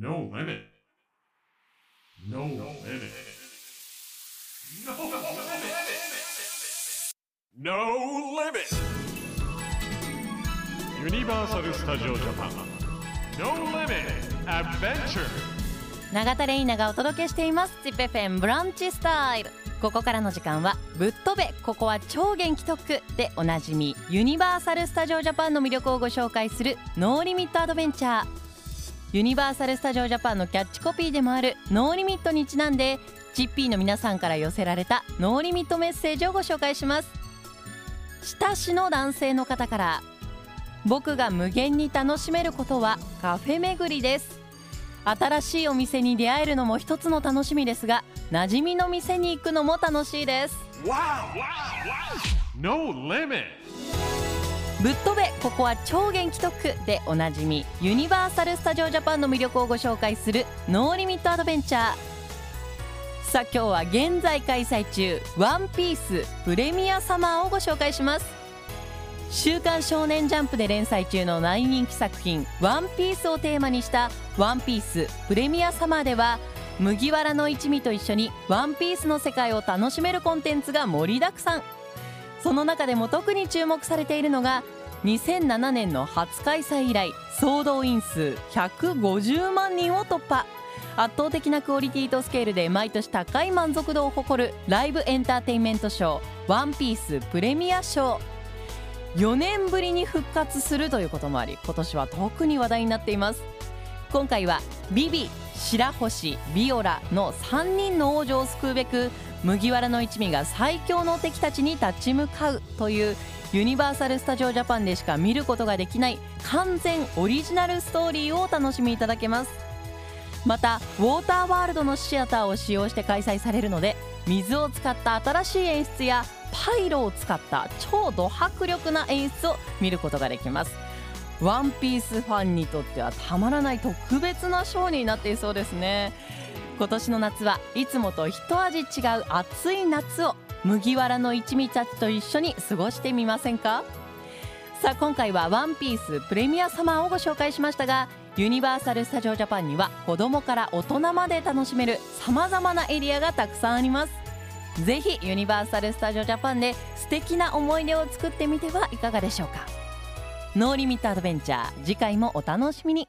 No limit. No limit. No limit. No limit. Universal Studio Japan. No limit adventure. 永田玲奈がお届けしていますチッペフェンブランチスタイルここからの時間はぶっ飛べここは超元気特区でおなじみユニバーサル・スタジオ・ジャパンの魅力をご紹介する No Limit Adventureユニバーサル・スタジオ・ジャパンのキャッチコピーでもあるノーリミットにちなんでチッピーの皆さんから寄せられたノーリミットメッセージをご紹介します。親しの男性の方から僕が無限に楽しめることはカフェ巡りです。新しいお店に出会えるのも一つの楽しみですが馴染みの店に行くのも楽しいです。No limit. ぶっ飛べここは超元気特区でおなじみユニバーサル・スタジオ・ジャパンの魅力をご紹介する No Limit Adventure さあ今日は現在開催中ワンピースプレミアサマーをご紹介します。週刊少年ジャンプで連載中の大人気作品ワンピースをテーマにしたワンピースプレミアサマーでは麦わらの一味と一緒にワンピースの世界を楽しめるコンテンツが盛りだくさん。その中でも特に注目されているのが2007年の初開催以来総動員数150万人を突破。圧倒的なクオリティとスケールで毎年高い満足度を誇るライブエンターテインメントショー「ワンピースプレミアショー」4年ぶりに復活するということもあり今年は特に話題になっています。今回はビビ白星ビオラの3人の王女を救うべく麦わらの一味が最強の敵たちに立ち向かうというユニバーサル・スタジオ・ジャパンでしか見ることができない完全オリジナルストーリーをお楽しみいただけます。またウォーターワールドのシアターを使用して開催されるので水を使った新しい演出やパイロを使った超ド迫力な演出を見ることができます。ワンピースファンにとってはたまらない特別なショーになっていそうですね。今年の夏はいつもと一味違う暑い夏を麦わらの一味たちと一緒に過ごしてみませんか？さあ今回はワンピースプレミアサマーをご紹介しましたがユニバーサル・スタジオ・ジャパンには子供から大人まで楽しめるさまざまなエリアがたくさんあります。ぜひユニバーサル・スタジオ・ジャパンで素敵な思い出を作ってみてはいかがでしょうか？ No Limit Adventure 次回もお楽しみに。